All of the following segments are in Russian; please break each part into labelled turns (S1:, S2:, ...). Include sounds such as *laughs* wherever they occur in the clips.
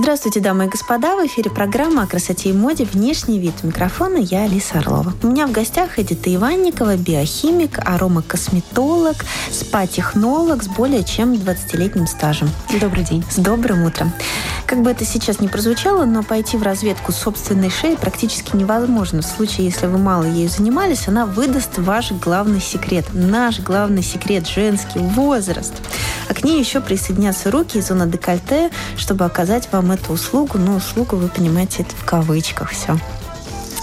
S1: Здравствуйте, дамы и господа. В эфире программа о красоте и моде «Внешний вид». Микрофона я, Алиса Орлова. У меня в гостях Эдита Иванникова, биохимик, аромакосметолог, спа-технолог с более чем 20-летним стажем.
S2: Добрый день.
S1: С добрым утром. Как бы это сейчас не прозвучало, но пойти в разведку собственной шеи практически невозможно. В случае, если вы мало ею занимались, она выдаст ваш главный секрет. Наш главный секрет – женский возраст. А к ней еще присоединятся руки и зона декольте, чтобы оказать вам эту услугу. Ну, услугу, вы понимаете, это в кавычках все.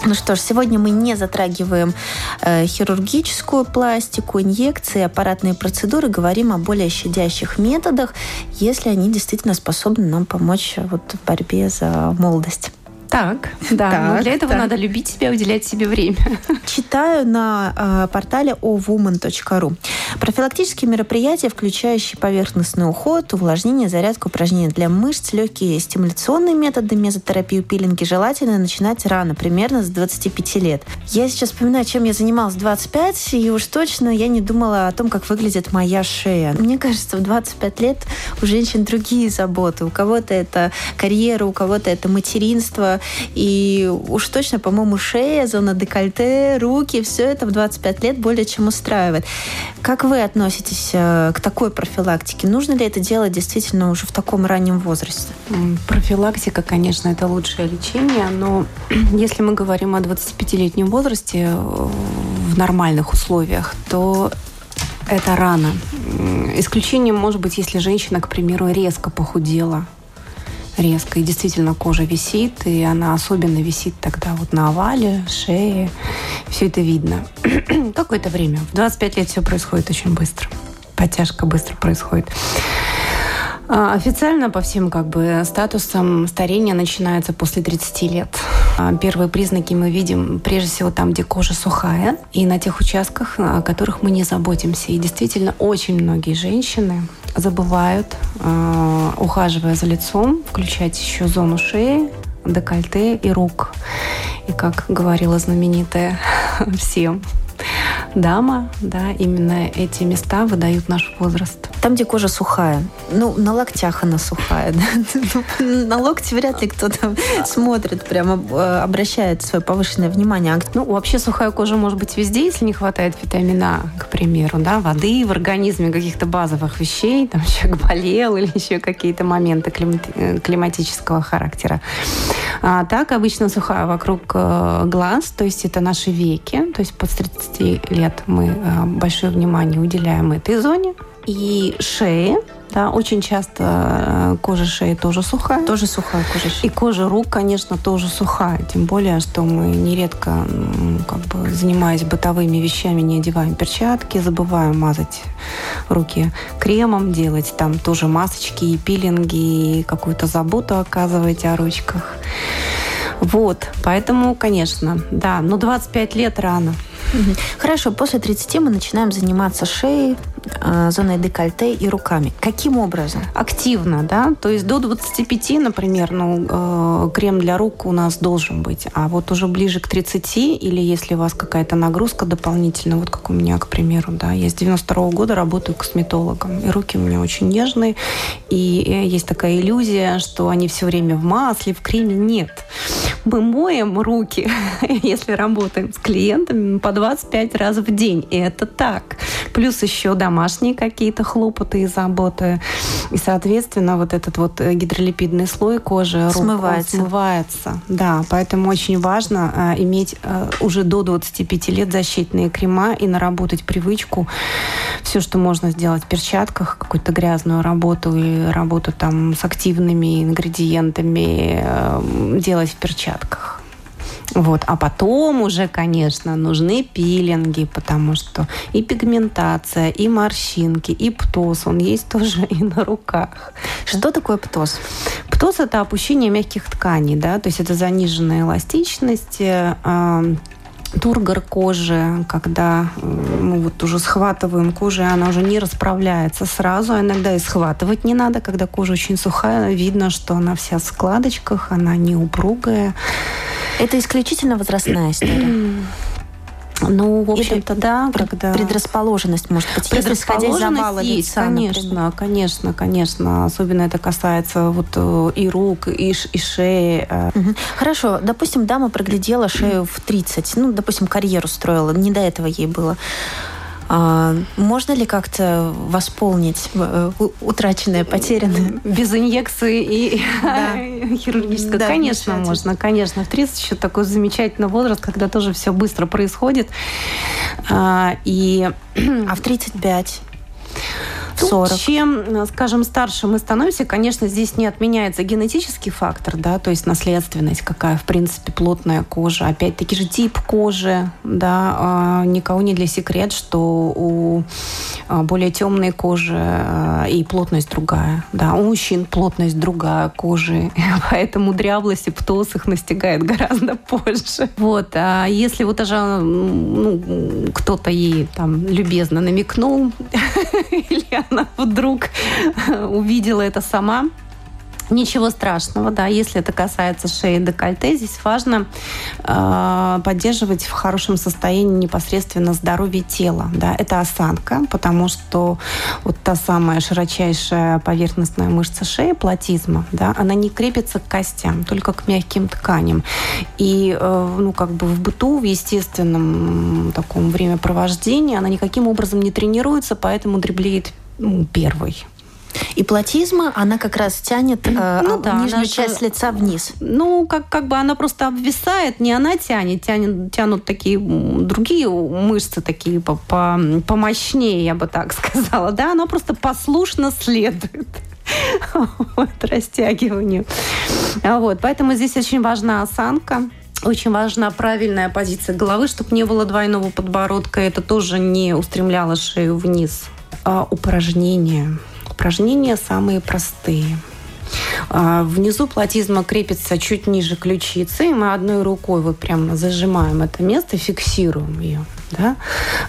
S1: Ну что ж, сегодня мы не затрагиваем э, хирургическую пластику, инъекции, аппаратные процедуры, говорим о более щадящих методах, если они действительно способны нам помочь вот, в борьбе за молодость.
S2: Так, да. Так, но для этого так. надо любить себя, уделять себе время. *laughs*
S1: Читаю на э, портале owoman.ru. Профилактические мероприятия, включающие поверхностный уход, увлажнение, зарядку, упражнения для мышц, легкие стимуляционные методы, мезотерапию, пилинги, желательно начинать рано, примерно с 25 лет. Я сейчас вспоминаю, чем я занималась в 25, и уж точно я не думала о том, как выглядит моя шея. Мне кажется, в 25 лет у женщин другие заботы. У кого-то это карьера, у кого-то это материнство, и уж точно, по-моему, шея, зона декольте, руки, все это в 25 лет более чем устраивает. Как вы относитесь э, к такой профилактике? Нужно ли это делать действительно уже в таком раннем возрасте?
S2: Профилактика, конечно, это лучшее лечение, но *clears throat* если мы говорим о 25-летнем возрасте э, в нормальных условиях, то это рано. Исключением может быть, если женщина, к примеру, резко похудела, резко. И действительно кожа висит, и она особенно висит тогда вот на овале, шее. Все это видно. *clears throat* Какое-то время. В 25 лет все происходит очень быстро. Подтяжка быстро происходит. А, официально по всем как бы статусам старение начинается после 30 лет. А, первые признаки мы видим прежде всего там, где кожа сухая, и на тех участках, о которых мы не заботимся. И действительно очень многие женщины забывают, а, ухаживая за лицом, включать еще зону шеи, декольте и рук. И как говорила знаменитая *laughs* всем дама, да, именно эти места выдают наш возраст.
S1: Там, где кожа сухая. Ну, на локтях она сухая. *laughs* Да? Ну, на локте вряд ли кто-то смотрит, прямо э, обращает свое повышенное внимание.
S2: Ну, вообще сухая кожа может быть везде, если не хватает витамина, к примеру, да, воды в организме, каких-то базовых вещей, там человек болел или еще какие-то моменты э, климатического характера. А так обычно сухая вокруг э, глаз, то есть это наши веки, то есть под 30 лет мы большое внимание уделяем этой зоне и шеи. Да, очень часто э, кожа шеи тоже сухая.
S1: Тоже сухая кожа шеи.
S2: И кожа рук, конечно, тоже сухая. Тем более, что мы нередко, как бы, занимаясь бытовыми вещами, не одеваем перчатки, забываем мазать руки кремом, делать там тоже масочки и пилинги, и какую-то заботу оказывать о ручках. Вот, поэтому, конечно, да, но 25 лет рано.
S1: Хорошо, после 30 мы начинаем заниматься шеей, зоной декольте и руками. Каким образом?
S2: Активно, да. То есть до 25, например, ну, э, крем для рук у нас должен быть. А вот уже ближе к 30, или если у вас какая-то нагрузка дополнительная, вот как у меня, к примеру, да, я с 92 -го года работаю косметологом, и руки у меня очень нежные, и э, есть такая иллюзия, что они все время в масле, в креме. Нет. Мы моем руки, *laughs* если работаем с клиентами, по 25 раз в день. И это так. Плюс еще, да, домашние какие-то хлопоты и заботы. И, соответственно, вот этот вот э, гидролипидный слой кожи
S1: смывается.
S2: Рук, смывается. Да, поэтому очень важно э, иметь э, уже до 25 лет защитные крема и наработать привычку все, что можно сделать в перчатках, какую-то грязную работу и работу там с активными ингредиентами делать в перчатках. Вот. А потом уже, конечно, нужны пилинги, потому что и пигментация, и морщинки, и птоз, он есть *laughs* тоже и на руках.
S1: Что такое птоз?
S2: ПТОС – это опущение мягких тканей, да, то есть это заниженная эластичность, э, тургор кожи, когда мы вот уже схватываем кожу, и она уже не расправляется сразу, а иногда и схватывать не надо, когда кожа очень сухая, видно, что она вся в складочках, она не упругая.
S1: Это исключительно возрастная история? *clears throat*
S2: Ну, в общем-то, да.
S1: Когда... Предрасположенность, может быть,
S2: завала есть, лица, конечно, например. конечно, конечно. Особенно это касается вот э, и рук, и, и шеи.
S1: Угу. Хорошо, допустим, дама проглядела шею в 30, ну, допустим, карьеру строила, не до этого ей было. А, можно ли как-то восполнить э, утраченное, потерянное?
S2: Без инъекции и да. *laughs* хирургического? Да, конечно, можно, конечно. В 30 еще такой замечательный возраст, когда тоже все быстро происходит.
S1: А, и... а в 35?
S2: В 40. Чем, скажем, старше мы становимся, конечно, здесь не отменяется генетический фактор, да, то есть наследственность, какая, в принципе, плотная кожа. Опять-таки же тип кожи, да, а, никого не для секрет, что у а, более темной кожи а, и плотность другая, да, у мужчин плотность другая кожи, *laughs* поэтому дряблость и птоз их настигает гораздо позже. Вот, а если вот даже ну, кто-то ей там любезно намекнул *laughs* или она вдруг увидела это сама. Ничего страшного, да, если это касается шеи и декольте, здесь важно э, поддерживать в хорошем состоянии непосредственно здоровье тела, да, это осанка, потому что вот та самая широчайшая поверхностная мышца шеи, платизма, да, она не крепится к костям, только к мягким тканям. И, э, ну, как бы в быту, в естественном таком времяпровождении она никаким образом не тренируется, поэтому дреблеет ну, первый.
S1: И платизма, она как раз тянет э, ну, да, нижнюю часть же, лица вниз.
S2: Ну, как, как бы она просто обвисает, не она тянет, тянет тянут такие другие мышцы, такие по, по, помощнее, я бы так *laughs* сказала. Да, она просто послушно следует *laughs* вот, растягиванию. Вот, поэтому здесь очень важна осанка. Очень важна правильная позиция головы, чтобы не было двойного подбородка. Это тоже не устремляло шею вниз а, упражнения. Упражнения самые простые. А, внизу платизма крепится чуть ниже ключицы, и мы одной рукой вот прямо зажимаем это место, фиксируем ее. Да?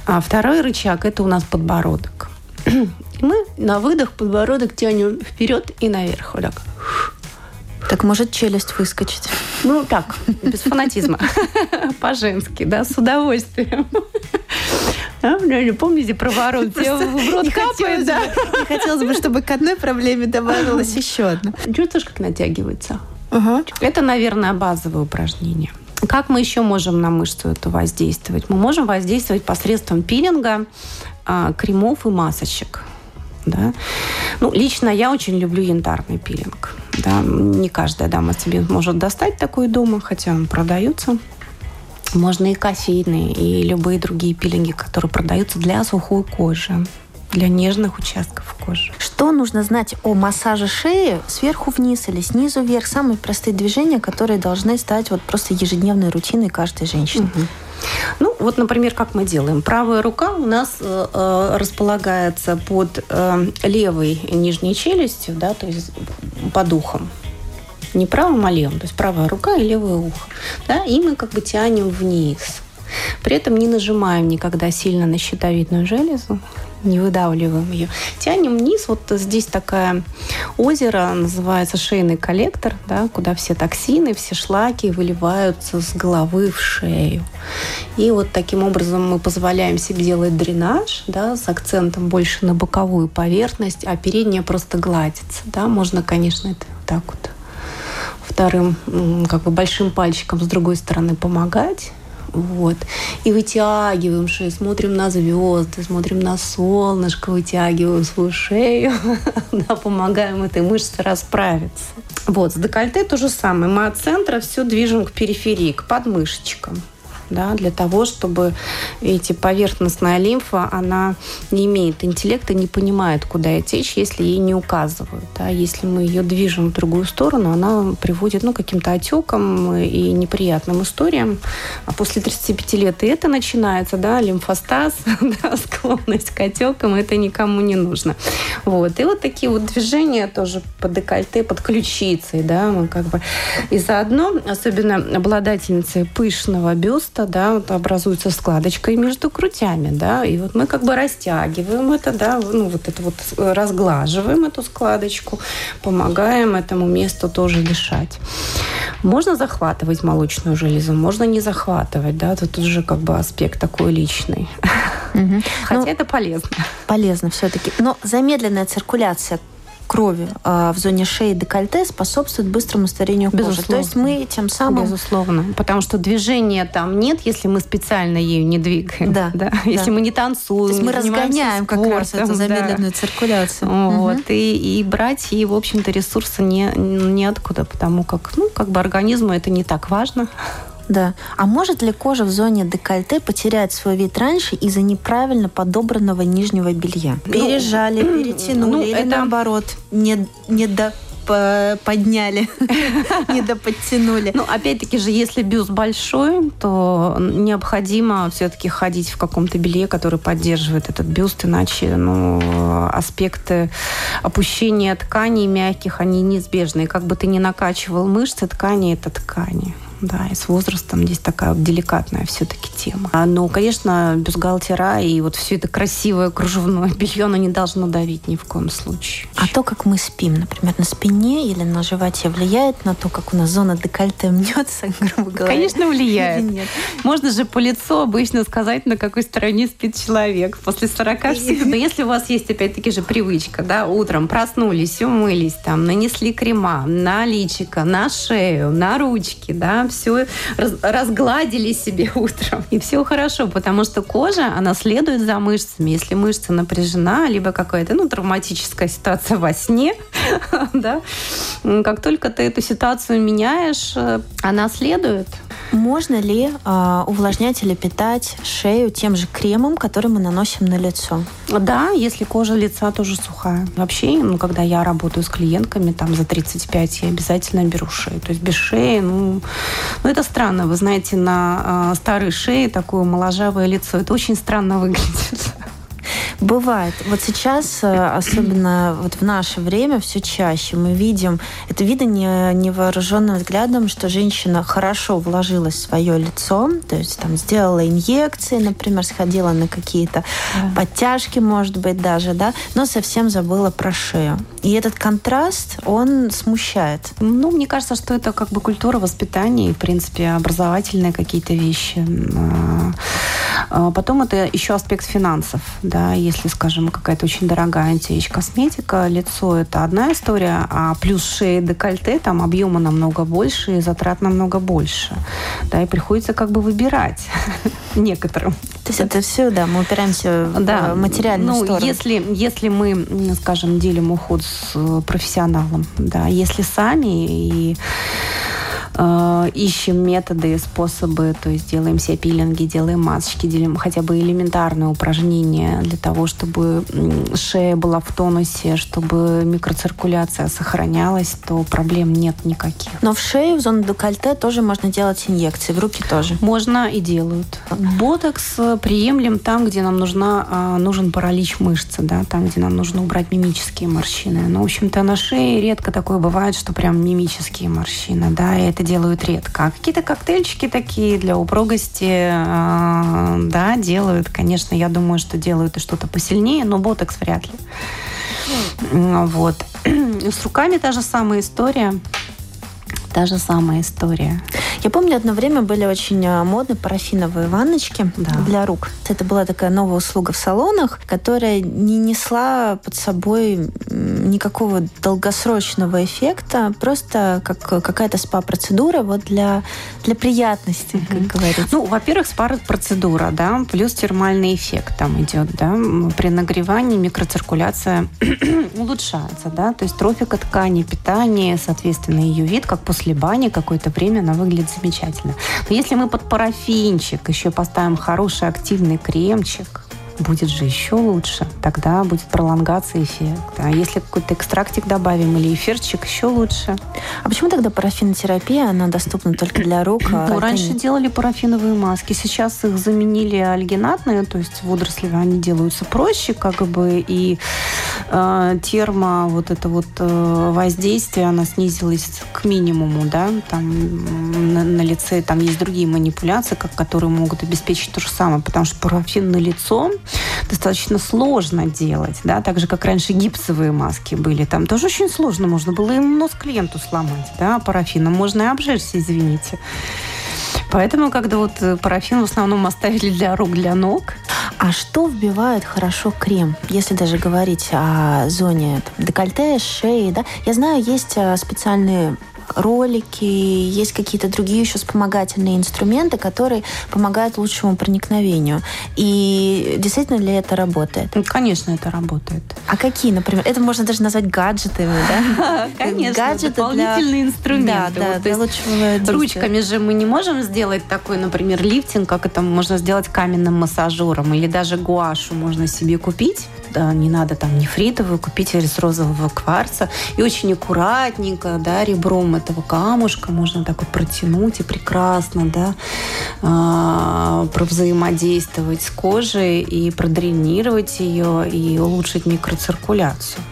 S2: А второй рычаг – это у нас подбородок. И мы на выдох подбородок тянем вперед и наверх. Вот так.
S1: Так может челюсть выскочить?
S2: Ну, так, без фанатизма. *laughs* По-женски, да, с удовольствием. А, помните про ворот? Тебе в рот капает, да?
S1: Не хотелось бы, чтобы к одной проблеме добавилась еще одна.
S2: Чувствуешь, как натягивается? Это, наверное, базовое упражнение. Как мы еще можем на мышцу эту воздействовать? Мы можем воздействовать посредством пилинга, а, кремов и масочек. Да? Ну, лично я очень люблю янтарный пилинг. Да? Не каждая дама себе может достать такой дома, хотя продаются. Можно и кофейные, и любые другие пилинги, которые продаются для сухой кожи для нежных участков кожи.
S1: Что нужно знать о массаже шеи сверху вниз или снизу вверх? Самые простые движения, которые должны стать вот просто ежедневной рутиной каждой женщины. Угу.
S2: Ну, вот, например, как мы делаем. Правая рука у нас э, э, располагается под э, левой нижней челюстью, да, то есть под ухом не правым, а левым. То есть правая рука и левое ухо. Да? И мы как бы тянем вниз. При этом не нажимаем никогда сильно на щитовидную железу, не выдавливаем ее. Тянем вниз. Вот здесь такое озеро, называется шейный коллектор, да, куда все токсины, все шлаки выливаются с головы в шею. И вот таким образом мы позволяем себе делать дренаж да, с акцентом больше на боковую поверхность, а передняя просто гладится. Да. Можно, конечно, это вот так вот вторым как бы большим пальчиком с другой стороны помогать. Вот. И вытягиваем шею, смотрим на звезды, смотрим на солнышко, вытягиваем свою шею, *laughs* да, помогаем этой мышце расправиться. Вот, с декольте то же самое. Мы от центра все движем к периферии, к подмышечкам. Да, для того, чтобы эти поверхностная лимфа, она не имеет интеллекта, не понимает, куда течь, если ей не указывают. Да. Если мы ее движем в другую сторону, она приводит ну, к каким-то отекам и неприятным историям. А после 35 лет и это начинается, да, лимфостаз, *laughs* да, склонность к отекам, это никому не нужно. Вот. И вот такие вот движения тоже под декольте, под ключицей, да, мы как бы и заодно, особенно обладательницы пышного бюста, да, вот образуется складочка между грудями, да, и вот мы как бы растягиваем это, да, ну вот это вот разглаживаем эту складочку, помогаем этому месту тоже дышать. Можно захватывать молочную железу, можно не захватывать, да, тут уже как бы аспект такой личный. Хотя ну, это полезно.
S1: Полезно все-таки. Но замедленная циркуляция крови э, в зоне шеи декольте способствует быстрому старению кожи. Безусловно. То есть мы тем самым...
S2: Безусловно. Потому что движения там нет, если мы специально ею не двигаем. Да. да? да. Если мы не танцуем, То есть
S1: мы разгоняем спортом, как раз эту замедленную да. циркуляцию.
S2: Вот. Угу. И, и брать ей, в общем-то, ресурсы не, неоткуда, потому как, ну, как бы организму это не так важно.
S1: Да. А может ли кожа в зоне декольте потерять свой вид раньше из-за неправильно подобранного нижнего белья? Ну, Пережали, ну, *clears throat* перетянули ну, или это... наоборот не, не до подняли, *laughs* не доподтянули.
S2: Ну, опять-таки же, если бюст большой, то необходимо все-таки ходить в каком-то белье, который поддерживает этот бюст, иначе ну, аспекты опущения тканей мягких, они неизбежны. как бы ты ни накачивал мышцы, ткани – это ткани да, и с возрастом здесь такая вот деликатная все-таки тема. А, ну, конечно, бюстгальтера и вот все это красивое кружевное *laughs* белье, оно не должно давить ни в коем случае.
S1: А то, как мы спим, например, на спине или на животе, влияет на то, как у нас зона декольте мнется, *laughs* грубо говоря?
S2: Конечно, влияет. Нет? Можно же по лицу обычно сказать, на какой стороне спит человек. После 40 всегда. Но если у вас есть, опять-таки же, привычка, да, утром проснулись, умылись, там, нанесли крема на личико, на шею, на ручки, да, все раз, разгладили себе *laughs* утром, и все хорошо, потому что кожа, она следует за мышцами. Если мышца напряжена, либо какая-то ну, травматическая ситуация во сне, *laughs* да, как только ты эту ситуацию меняешь, э, она следует.
S1: Можно ли э, увлажнять или питать шею тем же кремом, который мы наносим на лицо?
S2: Да, если кожа лица тоже сухая. Вообще, ну, когда я работаю с клиентками, там за 35, я обязательно беру шею. То есть без шеи, ну, ну это странно. Вы знаете, на э, старой шее такое моложавое лицо. Это очень странно выглядит.
S1: Бывает. Вот сейчас, э, особенно вот в наше время, все чаще мы видим, это видно не, невооруженным взглядом, что женщина хорошо вложила свое лицо, то есть там сделала инъекции, например, сходила на какие-то да. подтяжки, может быть, даже, да, но совсем забыла про шею. И этот контраст, он смущает.
S2: Ну, мне кажется, что это как бы культура воспитания и, в принципе, образовательные какие-то вещи. А, а потом это еще аспект финансов, да, если, скажем, какая-то очень дорогая антиэйдж-косметика, лицо – это одна история, а плюс шея и декольте, там объема намного больше и затрат намного больше. Да, и приходится как бы выбирать *laughs* некоторым.
S1: То есть это все, да, мы упираемся в да, материальную ну, сторону.
S2: Если, если мы, скажем, делим уход с э, профессионалом, да, если сами и э, ищем методы, способы, то есть делаем себе пилинги, делаем масочки, делаем хотя бы элементарные упражнения для того, чтобы шея была в тонусе, чтобы микроциркуляция сохранялась, то проблем нет никаких.
S1: Но в шею, в зону декольте тоже можно делать инъекции, в руки тоже?
S2: Можно и делают. Ботокс приемлем там, где нам нужна, а, нужен паралич мышцы, да, там, где нам нужно убрать мимические морщины. Но, в общем-то, на шее редко такое бывает, что прям мимические морщины, да, и это делают редко. А какие-то коктейльчики такие для упругости, э, да, делают. Конечно, я думаю, что делают и что-то посильнее, но ботокс вряд ли. Вот. *clears throat* С руками та же самая история та же самая история.
S1: Я помню, одно время были очень а, модны парафиновые ванночки да. для рук. Это была такая новая услуга в салонах, которая не несла под собой никакого долгосрочного эффекта, просто как какая-то спа-процедура вот для, для приятности, как mm-hmm. говорится.
S2: Ну, во-первых, спа-процедура, да, плюс термальный эффект там идет, да. При нагревании микроциркуляция *clears throat* улучшается, да, то есть трофика ткани, питание, соответственно, ее вид, как после бани какое-то время она выглядит замечательно. Но если мы под парафинчик еще поставим хороший активный кремчик, будет же еще лучше. Тогда будет пролонгация эффекта. А если какой-то экстрактик добавим или эфирчик, еще лучше.
S1: А почему тогда парафинотерапия, она доступна только для рук?
S2: А ну, раньше нет? делали парафиновые маски, сейчас их заменили альгинатные, то есть водорослевые, они делаются проще, как бы, и э, термо, вот это вот э, воздействие, она снизилась к минимуму, да, там на, на лице, там есть другие манипуляции, как, которые могут обеспечить то же самое, потому что парафин на лицо достаточно сложно делать, да, так же, как раньше гипсовые маски были. Там тоже очень сложно, можно было и нос клиенту сломать, да, парафином можно и обжечься, извините. Поэтому, когда вот э, парафин в основном оставили для рук, для ног.
S1: А что вбивает хорошо крем, если даже говорить о зоне там, декольте, шеи, да? Я знаю, есть э, специальные ролики, есть какие-то другие еще вспомогательные инструменты, которые помогают лучшему проникновению. И действительно ли это работает?
S2: Ну, конечно, это работает.
S1: А какие, например? Это можно даже назвать гаджетами,
S2: да? *laughs* Конечно, гаджеты дополнительные инструменты. Да, да, для лучшего Ручками же мы не можем сделать такой, например, лифтинг, как это можно сделать каменным массажером, или даже гуашу можно себе купить не надо там нефритовую, купить из розового кварца. И очень аккуратненько, да, ребром этого камушка можно так вот протянуть и прекрасно, да, э, провзаимодействовать с кожей и продренировать ее и улучшить микроциркуляцию.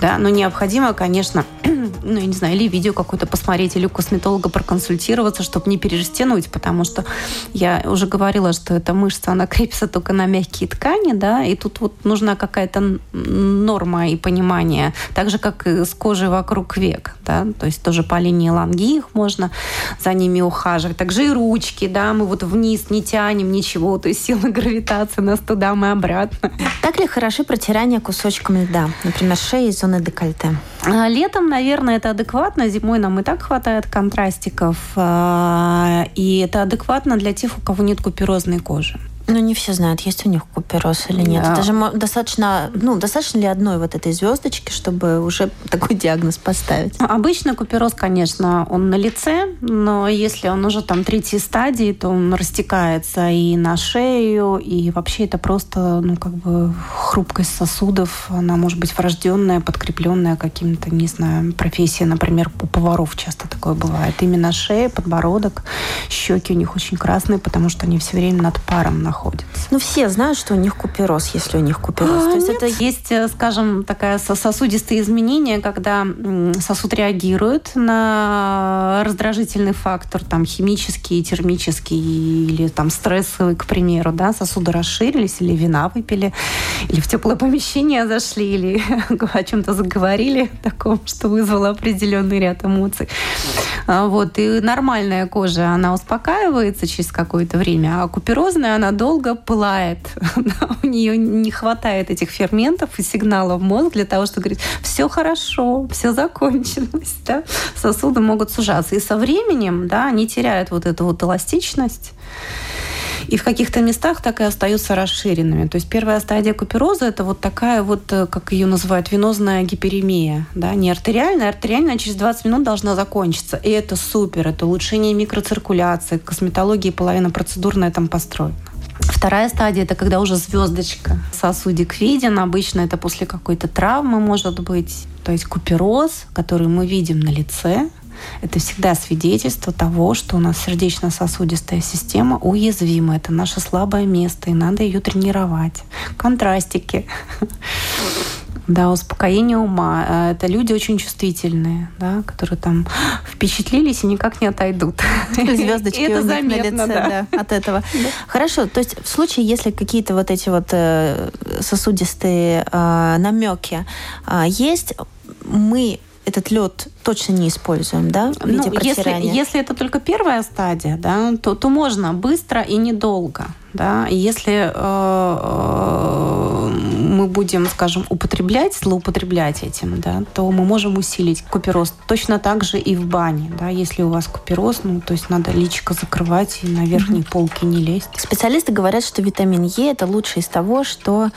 S2: Да, но необходимо, конечно, *clears throat* ну, я не знаю, или видео какое-то посмотреть, или у косметолога проконсультироваться, чтобы не перерастянуть, потому что я уже говорила, что эта мышца, она *laughs* крепится только на мягкие ткани, да, и тут вот нужна какая-то норма и понимание, так же, как и с кожей вокруг век, да, то есть тоже по линии ланги их можно за ними ухаживать, также и ручки, да, мы вот вниз не тянем ничего, то есть сила гравитации нас туда, мы обратно.
S1: Так ли хороши протирания кусочками льда, например, шеи и зоны декольте?
S2: А, летом, наверное, это адекватно. Зимой нам и так хватает контрастиков. А, и это адекватно для тех, у кого нет куперозной кожи.
S1: Ну, не все знают, есть у них купероз или нет. Да. Даже достаточно, ну, достаточно ли одной вот этой звездочки, чтобы уже такой диагноз поставить?
S2: Обычно купероз, конечно, он на лице, но если он уже там третьей стадии, то он растекается и на шею, и вообще это просто, ну, как бы хрупкость сосудов, она может быть врожденная, подкрепленная каким-то, не знаю, профессией, например, у поваров часто такое бывает. Именно шея, подбородок, щеки у них очень красные, потому что они все время над паром находятся находится.
S1: Ну, все знают, что у них купероз, если у них купероз.
S2: А, То есть, нет. это... есть, э, скажем, такая сосудистые изменения, когда сосуд реагирует на раздражительный фактор, там, химический, термический или там стрессовый, к примеру, да, сосуды расширились, или вина выпили, или в теплое помещение зашли, или *laughs* о чем-то заговорили *laughs* таком, что вызвало определенный ряд эмоций. А, вот. И нормальная кожа, она успокаивается через какое-то время, а куперозная, она долго долго пылает. *laughs* У нее не хватает этих ферментов и сигналов в мозг для того, чтобы говорить, все хорошо, все закончилось. *laughs* Да? Сосуды могут сужаться. И со временем да, они теряют вот эту вот эластичность и в каких-то местах так и остаются расширенными. То есть первая стадия купероза – это вот такая вот, э, как ее называют, венозная гиперемия. Да? Не артериальная, артериальная через 20 минут должна закончиться. И это супер, это улучшение микроциркуляции, косметологии, половина процедурная там построена. Вторая стадия – это когда уже звездочка. Сосудик виден. Обычно это после какой-то травмы может быть. То есть купероз, который мы видим на лице, это всегда свидетельство того, что у нас сердечно-сосудистая система уязвима. Это наше слабое место, и надо ее тренировать. Контрастики. Да, успокоение ума. А, это люди очень чувствительные, да, которые там *gasps* впечатлились и никак не отойдут.
S1: Звездочки *laughs* это заметно, лице, да. Да, от этого. *laughs* Да. Хорошо, то есть в случае, если какие-то вот эти вот э, сосудистые э, намеки э, есть, мы этот лед точно не используем, да, в виде ну,
S2: если, если это только первая стадия, да, то, то можно быстро и недолго. Да? И если э, э, мы будем, скажем, употреблять, злоупотреблять этим, да, то мы можем усилить купероз. Точно так же и в бане. Да? Если у вас купероз, ну, то есть надо личико закрывать и на верхние mm-hmm. полки не лезть.
S1: Специалисты говорят, что витамин Е – это лучшее из того, что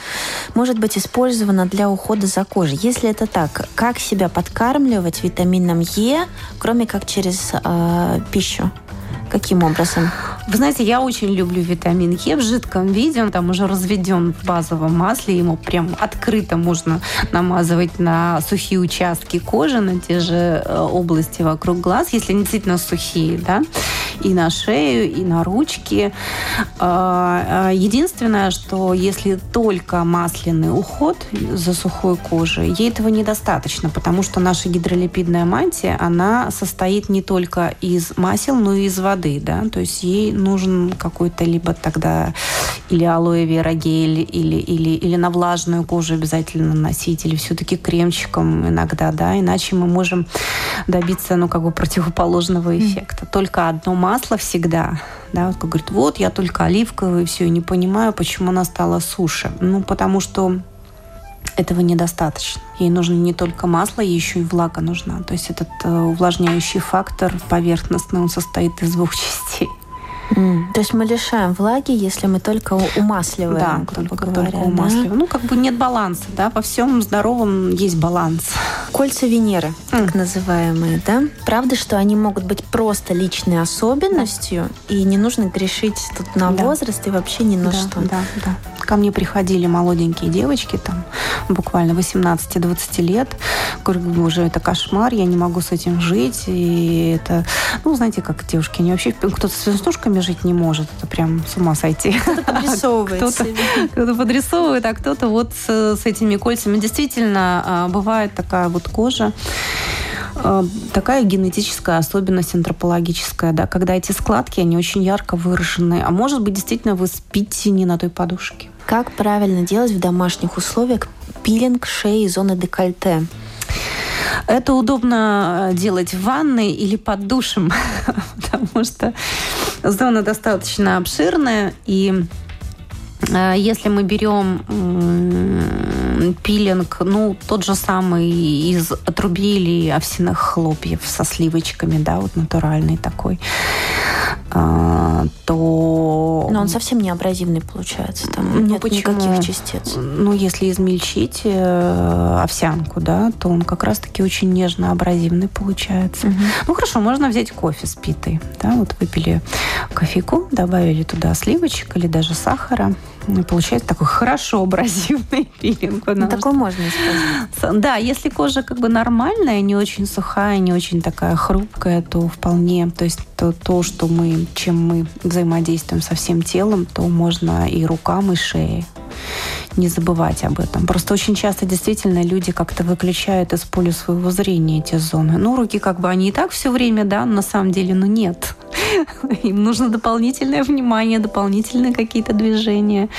S1: может быть использовано для ухода за кожей. Если это так, как себя подкармливать витамином Е, кроме как через э, пищу? Каким образом?
S2: Вы знаете, я очень люблю витамин Е в жидком виде. Он там уже разведен в базовом масле. Ему прям открыто можно намазывать на сухие участки кожи, на те же э, области вокруг глаз, если они действительно сухие, да, и на шею, и на ручки. А, а, единственное, что если только масляный уход за сухой кожей, ей этого недостаточно, потому что наша гидролипидная мантия, она состоит не только из масел, но и из воды, да, то есть ей нужен какой-то либо тогда или алоэ вера гель, или, или, или на влажную кожу обязательно носить, или все-таки кремчиком иногда, да, иначе мы можем добиться, ну, как бы противоположного эффекта. Только одно масло всегда, да, вот как говорит, вот я только оливковый, все, не понимаю, почему она стала суше. Ну, потому что этого недостаточно. Ей нужно не только масло, ей еще и влага нужна. То есть этот э, увлажняющий фактор поверхностный, он состоит из двух *laughs* частей.
S1: Mm. То есть мы лишаем влаги, если мы только умасливаем.
S2: Да, только, говоря, только умасливаем. Да? Ну, как бы нет баланса, да, во всем здоровом есть баланс.
S1: Кольца Венеры, mm. так называемые, да? Правда, что они могут быть просто личной особенностью, да. и не нужно грешить тут на да. возраст и вообще ни на
S2: да,
S1: что.
S2: Да, да. Ко мне приходили молоденькие девочки, там, буквально 18-20 лет. Говорю, уже это кошмар, я не могу с этим жить. И это, ну, знаете, как девушки, они вообще, кто-то с веснушками жить не может. Это прям с ума сойти.
S1: Кто-то подрисовывает
S2: кто-то, кто-то подрисовывает, а кто-то вот с, с этими кольцами. Действительно, а, бывает такая вот кожа, а, такая генетическая особенность антропологическая, да, когда эти складки, они очень ярко выражены. А может быть, действительно, вы спите не на той подушке.
S1: Как правильно делать в домашних условиях пилинг шеи и зоны декольте?
S2: Это удобно э, делать в ванной или под душем, *laughs* потому что зона достаточно обширная, и э, если мы берем пилинг, ну, тот же самый из отрубей или овсяных хлопьев со сливочками, да, вот натуральный такой, а,
S1: он совсем не абразивный получается, там ну, нет почему? никаких частиц.
S2: Ну, если измельчить э, овсянку, да, то он как раз-таки очень нежно-абразивный получается. Угу. Ну, хорошо, можно взять кофе с питой, да, вот выпили кофейку, добавили туда сливочек или даже сахара, получается такой хорошо абразивный *laughs* пилинг.
S1: Ну, такой можно использовать.
S2: Да, если кожа как бы нормальная, не очень сухая, не очень такая хрупкая, то вполне, то есть то, то что мы, чем мы взаимодействуем со всем телом, то можно и рукам, и шее не забывать об этом. Просто очень часто действительно люди как-то выключают из поля своего зрения эти зоны. Ну, руки как бы они и так все время, да, на самом деле, ну нет. *laughs* Им нужно дополнительное внимание, дополнительные какие-то движения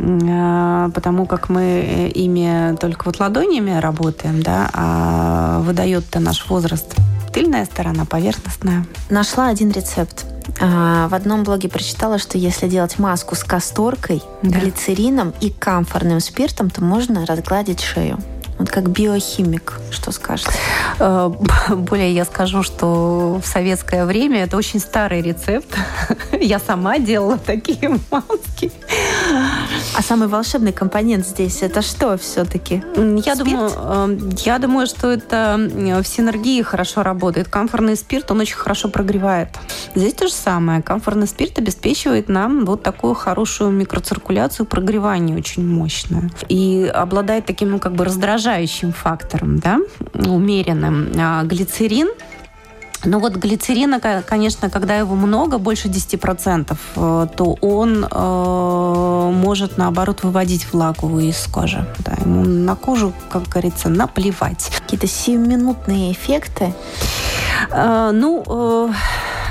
S2: а, потому как мы ими только вот ладонями работаем, да, а выдает-то наш возраст тыльная сторона, поверхностная.
S1: Нашла один рецепт. А, в одном блоге прочитала, что если делать маску с касторкой, да. глицерином и камфорным спиртом, то можно разгладить шею. Вот как биохимик, что скажете?
S2: Э, *laughs* более я скажу, что в советское время это очень старый рецепт. *laughs* Я сама делала такие *laughs* маски.
S1: А самый волшебный компонент здесь это что все-таки?
S2: Я думаю, эм, я думаю, что это в синергии хорошо работает. Камфорный спирт, он очень хорошо прогревает. Здесь то же самое. Камфорный спирт обеспечивает нам вот такую хорошую микроциркуляцию, прогревание очень мощное. И обладает таким, ну, как бы раздражающим фактором, да, умеренным. А глицерин ну вот глицерина, конечно, когда его много, больше 10%, э, то он э, может, наоборот, выводить влагу из кожи. Да, ему на кожу, как говорится, наплевать.
S1: Какие-то сиюминутные эффекты?
S2: Э, ну, Э,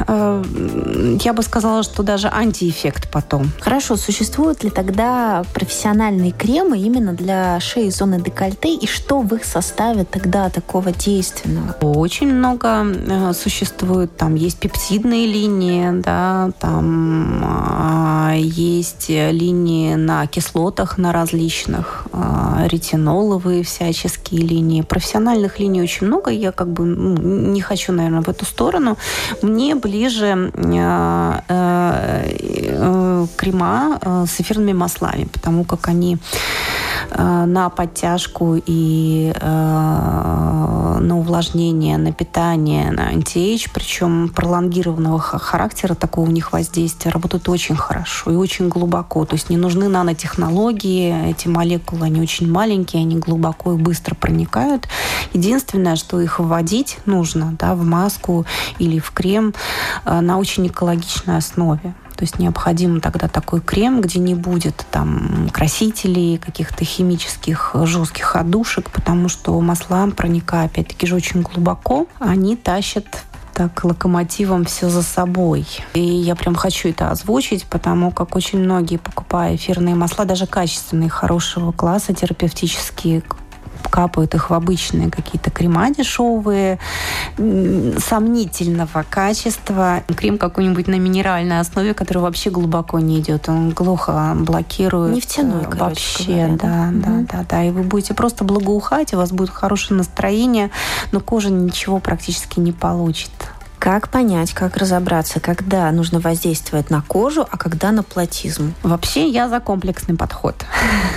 S2: я бы сказала, что даже антиэффект потом.
S1: Хорошо, существуют ли тогда профессиональные кремы именно для шеи зоны декольте, и что в их составе тогда такого действенного?
S2: Очень много э, существует. Там есть пептидные линии, да, там а, есть линии на кислотах, на различных, а, ретиноловые всяческие линии. Профессиональных линий очень много. Я как бы ну, не хочу, наверное, в эту сторону. Мне ближе э, э, крема э, с эфирными маслами, потому как они на подтяжку и э, на увлажнение, на питание, на антиэйдж, причем пролонгированного характера такого у них воздействия, работают очень хорошо и очень глубоко. То есть не нужны нанотехнологии, эти молекулы, они очень маленькие, они глубоко и быстро проникают. Единственное, что их вводить нужно да, в маску или в крем на очень экологичной основе. То есть необходим тогда такой крем, где не будет там красителей, каких-то химических жестких отдушек, потому что масла, проникая опять-таки же очень глубоко, они тащат так локомотивом все за собой. И я прям хочу это озвучить, потому как очень многие, покупая эфирные масла, даже качественные, хорошего класса, терапевтические, капают их в обычные какие-то крема дешевые, сомнительного качества. Крем какой-нибудь на минеральной основе, который вообще глубоко не идет. Он глухо блокирует.
S1: Нефтяной,
S2: э, вообще, говоря, да, да, угу. да, да. И вы будете просто благоухать, у вас будет хорошее настроение, но кожа ничего практически не получит.
S1: Как понять, как разобраться, когда нужно воздействовать на кожу, а когда на платизм?
S2: Вообще я за комплексный подход.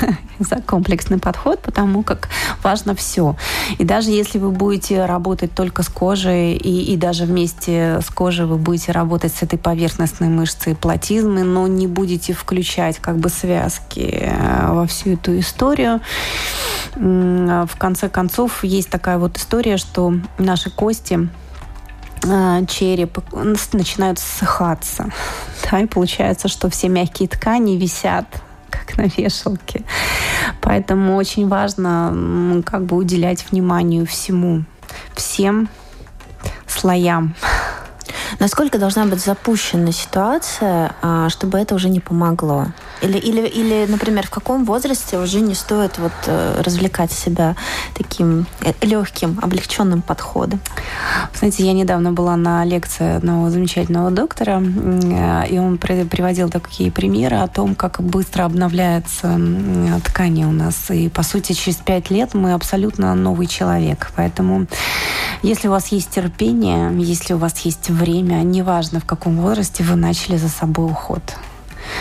S2: *laughs* за комплексный подход, потому как важно все. И даже если вы будете работать только с кожей, и, и даже вместе с кожей вы будете работать с этой поверхностной мышцей платизмы, но не будете включать как бы связки э, во всю эту историю, в конце концов есть такая вот история, что наши кости череп начинают ссыхаться. *laughs* Да, и получается, что все мягкие ткани висят как на вешалке. Поэтому очень важно как бы уделять вниманию всему, всем слоям. *laughs*
S1: Насколько должна быть запущена ситуация, а, чтобы это уже не помогло? Или, или, или, например, в каком возрасте уже не стоит вот э, развлекать себя таким э, легким, облегченным подходом?
S2: Знаете, я недавно была на лекции одного замечательного доктора, э, и он приводил такие примеры о том, как быстро обновляются ткани у нас. И, по сути, через пять лет мы абсолютно новый человек. Поэтому, если у вас есть терпение, если у вас есть время, неважно, в каком возрасте вы начали за собой уход –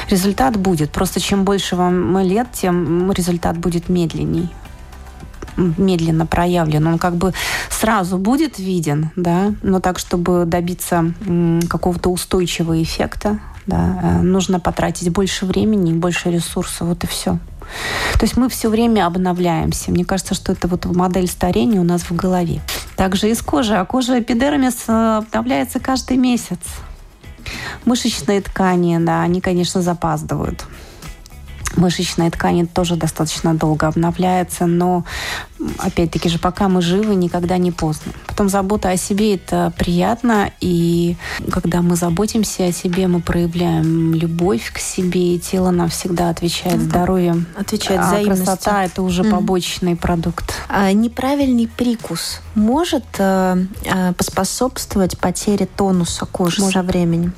S2: результат будет. Просто чем больше вам лет, тем результат будет медленней медленно проявлен, он как бы сразу будет виден, да, но так, чтобы добиться какого-то устойчивого эффекта, да, э, нужно потратить больше времени, больше ресурсов, вот и все. То есть мы все время обновляемся. Мне кажется, что это вот модель старения у нас в голове. Также и с кожей. А кожа эпидермис э, обновляется каждый месяц. Мышечные ткани, да, они, конечно, запаздывают. Мышечные ткани тоже достаточно долго обновляются, но опять-таки же, пока мы живы, никогда не поздно. Потом забота о себе – это приятно, и когда мы заботимся о себе, мы проявляем любовь к себе, и тело нам всегда отвечает здоровьем.
S1: Отвечает
S2: а красота – это уже mm. побочный продукт.
S1: А неправильный прикус может э, э, поспособствовать потере тонуса кожи может. со временем?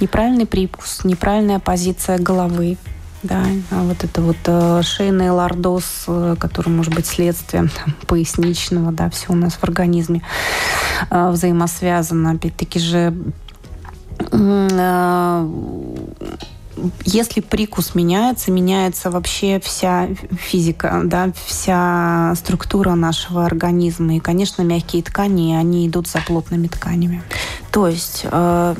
S2: Неправильный прикус, неправильная позиция головы, да, а вот это вот э, шейный лордоз, э, который может быть следствием там, поясничного, да, все у нас в организме э, взаимосвязано. Опять-таки же если прикус меняется, меняется вообще вся физика, да, вся структура нашего организма. И, конечно, мягкие ткани, они идут за плотными тканями.
S1: То есть э,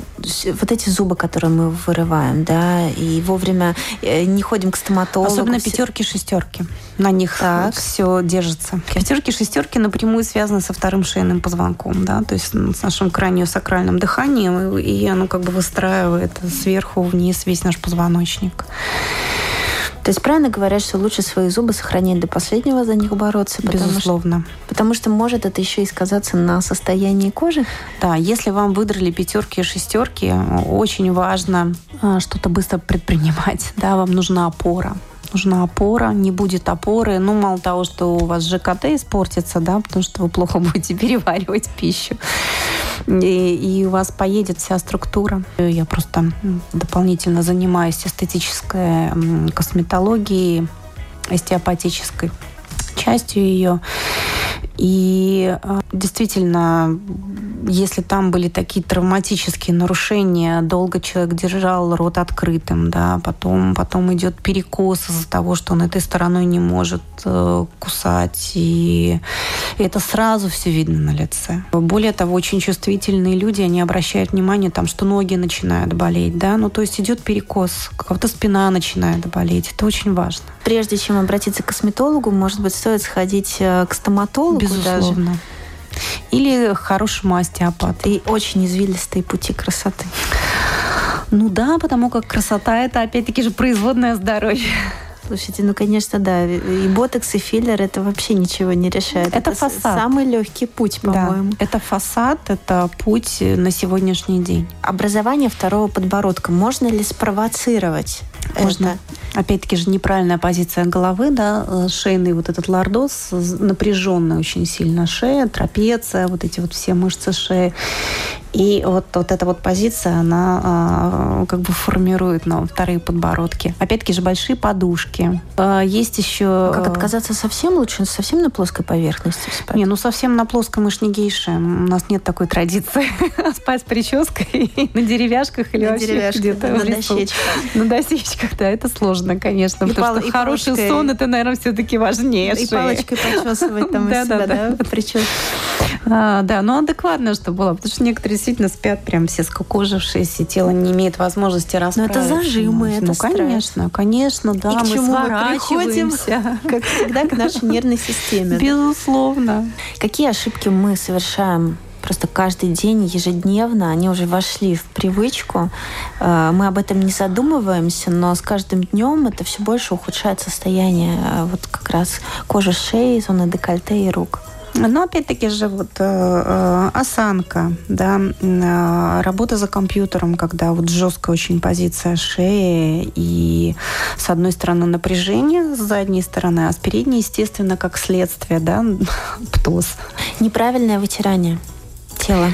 S1: вот эти зубы, которые мы вырываем, да, и вовремя э, не ходим к стоматологу.
S2: Особенно пятерки, шестерки. На них так. все держится. Пятерки, шестерки напрямую связаны со вторым шейным позвонком, да, то есть с нашим краниосакральным дыханием, и оно как бы выстраивает сверху вниз весь наш позвоночник.
S1: То есть правильно говорят, что лучше свои зубы сохранять до последнего, за них бороться?
S2: Безусловно.
S1: Потому что, потому что может это еще и сказаться на состоянии кожи?
S2: Да, если вам выдрали пятерки и шестерки, очень важно а, что-то быстро предпринимать. *laughs* Да, вам нужна опора нужна опора, не будет опоры. Ну, мало того, что у вас ЖКТ испортится, да, потому что вы плохо *laughs* будете переваривать пищу, и, и у вас поедет вся структура. Я просто дополнительно занимаюсь эстетической косметологией, остеопатической частью ее. И а, действительно если там были такие травматические нарушения, долго человек держал рот открытым, да, потом, потом идет перекос из-за того, что он этой стороной не может э, кусать, и это сразу все видно на лице. Более того, очень чувствительные люди, они обращают внимание, там, что ноги начинают болеть, да, ну то есть идет перекос, как-то спина начинает болеть, это очень важно.
S1: Прежде чем обратиться к косметологу, может быть, стоит сходить э, к стоматологу
S2: Безусловно. даже? Или хорошему остеопату.
S1: И очень извилистые пути красоты.
S2: Ну да, потому как красота это опять-таки же производное здоровье.
S1: Слушайте, ну, конечно, да. И ботокс, и филлер это вообще ничего не решает.
S2: Это, это фасад.
S1: Самый легкий путь, по-моему.
S2: Да. Это фасад, это путь на сегодняшний день.
S1: Образование второго подбородка можно ли спровоцировать?
S2: Можно. Это? Опять-таки же неправильная позиция головы, да, э, шейный вот этот лордоз, напряженная очень сильно шея, трапеция, вот эти вот все мышцы шеи. И вот, вот эта вот позиция, она а, как бы формирует нам вторые подбородки. Опять-таки же большие подушки. А, есть еще...
S1: Как отказаться совсем лучше? Совсем на плоской поверхности спать?
S2: Не, ну совсем на плоской мы ж не гейши. У нас нет такой традиции *laughs* спать с прической на деревяшках или на вообще где-то
S1: на дощечках.
S2: На досечках, да, это сложно, конечно. И потому пал- что хороший палочкой... сон, это, наверное, все-таки важнее.
S1: И палочкой почесывать там из *laughs* себя, да, прическу.
S2: А, да, но адекватно, что было. Потому что некоторые действительно спят прям все скукожившиеся, тело не имеет возможности расправиться.
S1: Но это зажимы,
S2: это
S1: Ну,
S2: конечно, конечно, да.
S1: И к чему мы приходим, как всегда, к нашей нервной системе.
S2: Безусловно.
S1: Какие ошибки мы совершаем просто каждый день, ежедневно, они уже вошли в привычку. Э, мы об этом не задумываемся, но с каждым днем это все больше ухудшает состояние э, вот как раз кожи шеи, зоны декольте и рук.
S2: Но опять-таки же вот э, э, осанка, да, э, работа за компьютером, когда вот жесткая очень позиция шеи и с одной стороны напряжение с задней стороны, а с передней, естественно, как следствие, да, *laughs* птоз.
S1: Неправильное вытирание тела.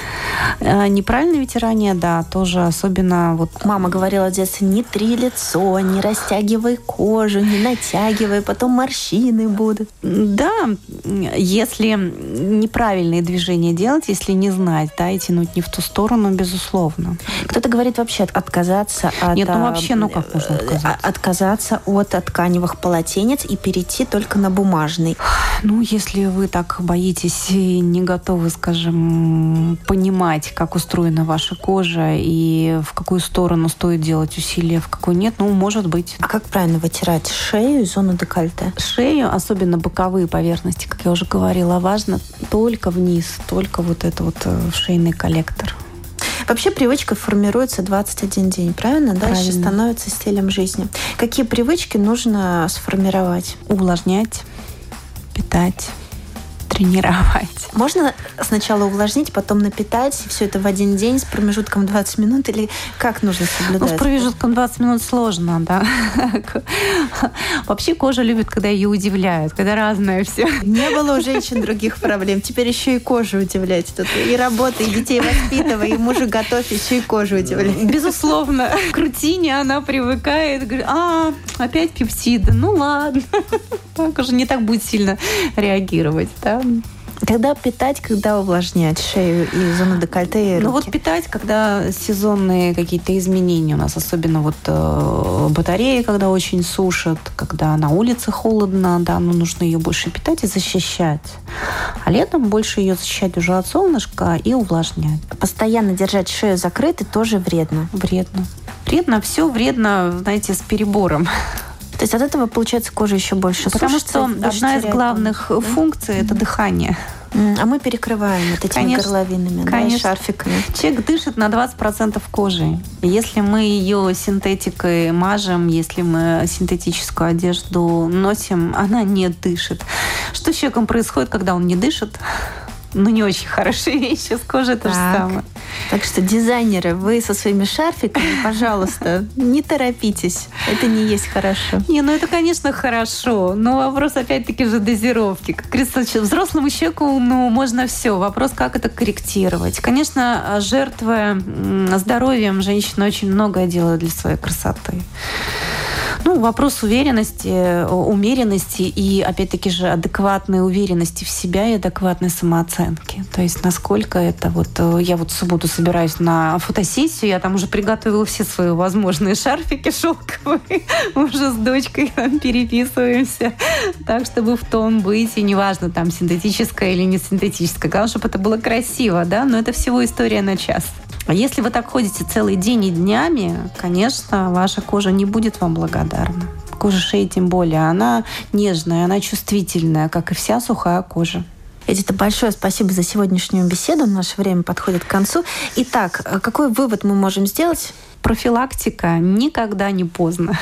S2: Э, неправильное ветерание, да, тоже особенно вот...
S1: Мама говорила в детстве, не три лицо, не растягивай кожу, не натягивай, потом морщины будут.
S2: Да, если неправильные движения делать, если не знать, да, и тянуть не в ту сторону, безусловно.
S1: Кто-то говорит вообще отказаться от...
S2: Нет, ну вообще, ну как можно э, отказаться?
S1: Отказаться от тканевых полотенец и перейти только на бумажный.
S2: Ну, если вы так боитесь и не готовы, скажем, понимать, как устроена ваша кожа и в какую сторону стоит делать усилия, в какую нет, ну, может быть.
S1: А как правильно вытирать шею и зону декольте?
S2: Шею, особенно боковые поверхности, как я уже говорила, важно только вниз, только вот это вот э, шейный коллектор.
S1: Вообще привычка формируется 21 день, правильно? правильно. Дальше становится стилем жизни. Какие привычки нужно сформировать?
S2: Увлажнять, питать, тренировать.
S1: Можно сначала увлажнить, потом напитать, все это в один день с промежутком 20 минут, или как нужно соблюдать?
S2: Ну, с промежутком 20 минут сложно, да. *laughs* Вообще кожа любит, когда ее удивляют, когда разное все.
S1: Не было у женщин других проблем. Теперь еще и кожу удивлять. Тут и работа, и детей воспитывай, и мужа готовь, еще и кожу удивлять.
S2: Безусловно. К рутине она привыкает, говорит, а, опять пепсиды, ну ладно. Кожа не так будет сильно реагировать, да.
S1: Когда питать, когда увлажнять шею и зону декольте и руки?
S2: Ну вот питать, когда сезонные какие-то изменения у нас, особенно вот э, батареи, когда очень сушат, когда на улице холодно, да, ну нужно ее больше питать и защищать. А летом больше ее защищать уже от солнышка и увлажнять.
S1: Постоянно держать шею закрытой тоже вредно.
S2: Вредно. Вредно, все вредно, знаете, с перебором.
S1: То есть от этого, получается, кожа еще больше
S2: Потому что одна из главных там, функций да? – это дыхание.
S1: А мы перекрываем вот этими конечно, горловинами, конечно. Да, шарфиками.
S2: Человек дышит на 20% кожи. Если мы ее синтетикой мажем, если мы синтетическую одежду носим, она не дышит. Что с человеком происходит, когда он не дышит? Ну, не очень хорошие вещи с кожей то же самое.
S1: Так что, дизайнеры, вы со своими шарфиками, пожалуйста, не торопитесь. Это не есть хорошо.
S2: Не, ну это, конечно, хорошо. Но вопрос, опять-таки, же дозировки. Как взрослому человеку, ну, можно все. Вопрос, как это корректировать. Конечно, жертвуя здоровьем, женщины очень многое делают для своей красоты. Ну, вопрос уверенности, умеренности и, опять-таки же, адекватной уверенности в себя и адекватной самооценки. То есть, насколько это вот... Э, я вот в субботу собираюсь на фотосессию, я там уже приготовила все свои возможные шарфики шелковые, *laughs* уже с дочкой там переписываемся, так, чтобы в тон быть, и неважно, там, синтетическое или не синтетическое. Главное, чтобы это было красиво, да, но это всего история на час. А если вы так ходите целый день и днями, конечно, ваша кожа не будет вам благодарна. Кожа шеи тем более. Она нежная, она чувствительная, как и вся сухая кожа.
S1: Эдита, большое спасибо за сегодняшнюю беседу. Наше время подходит к концу. Итак, какой вывод мы можем сделать?
S2: Профилактика никогда не поздно.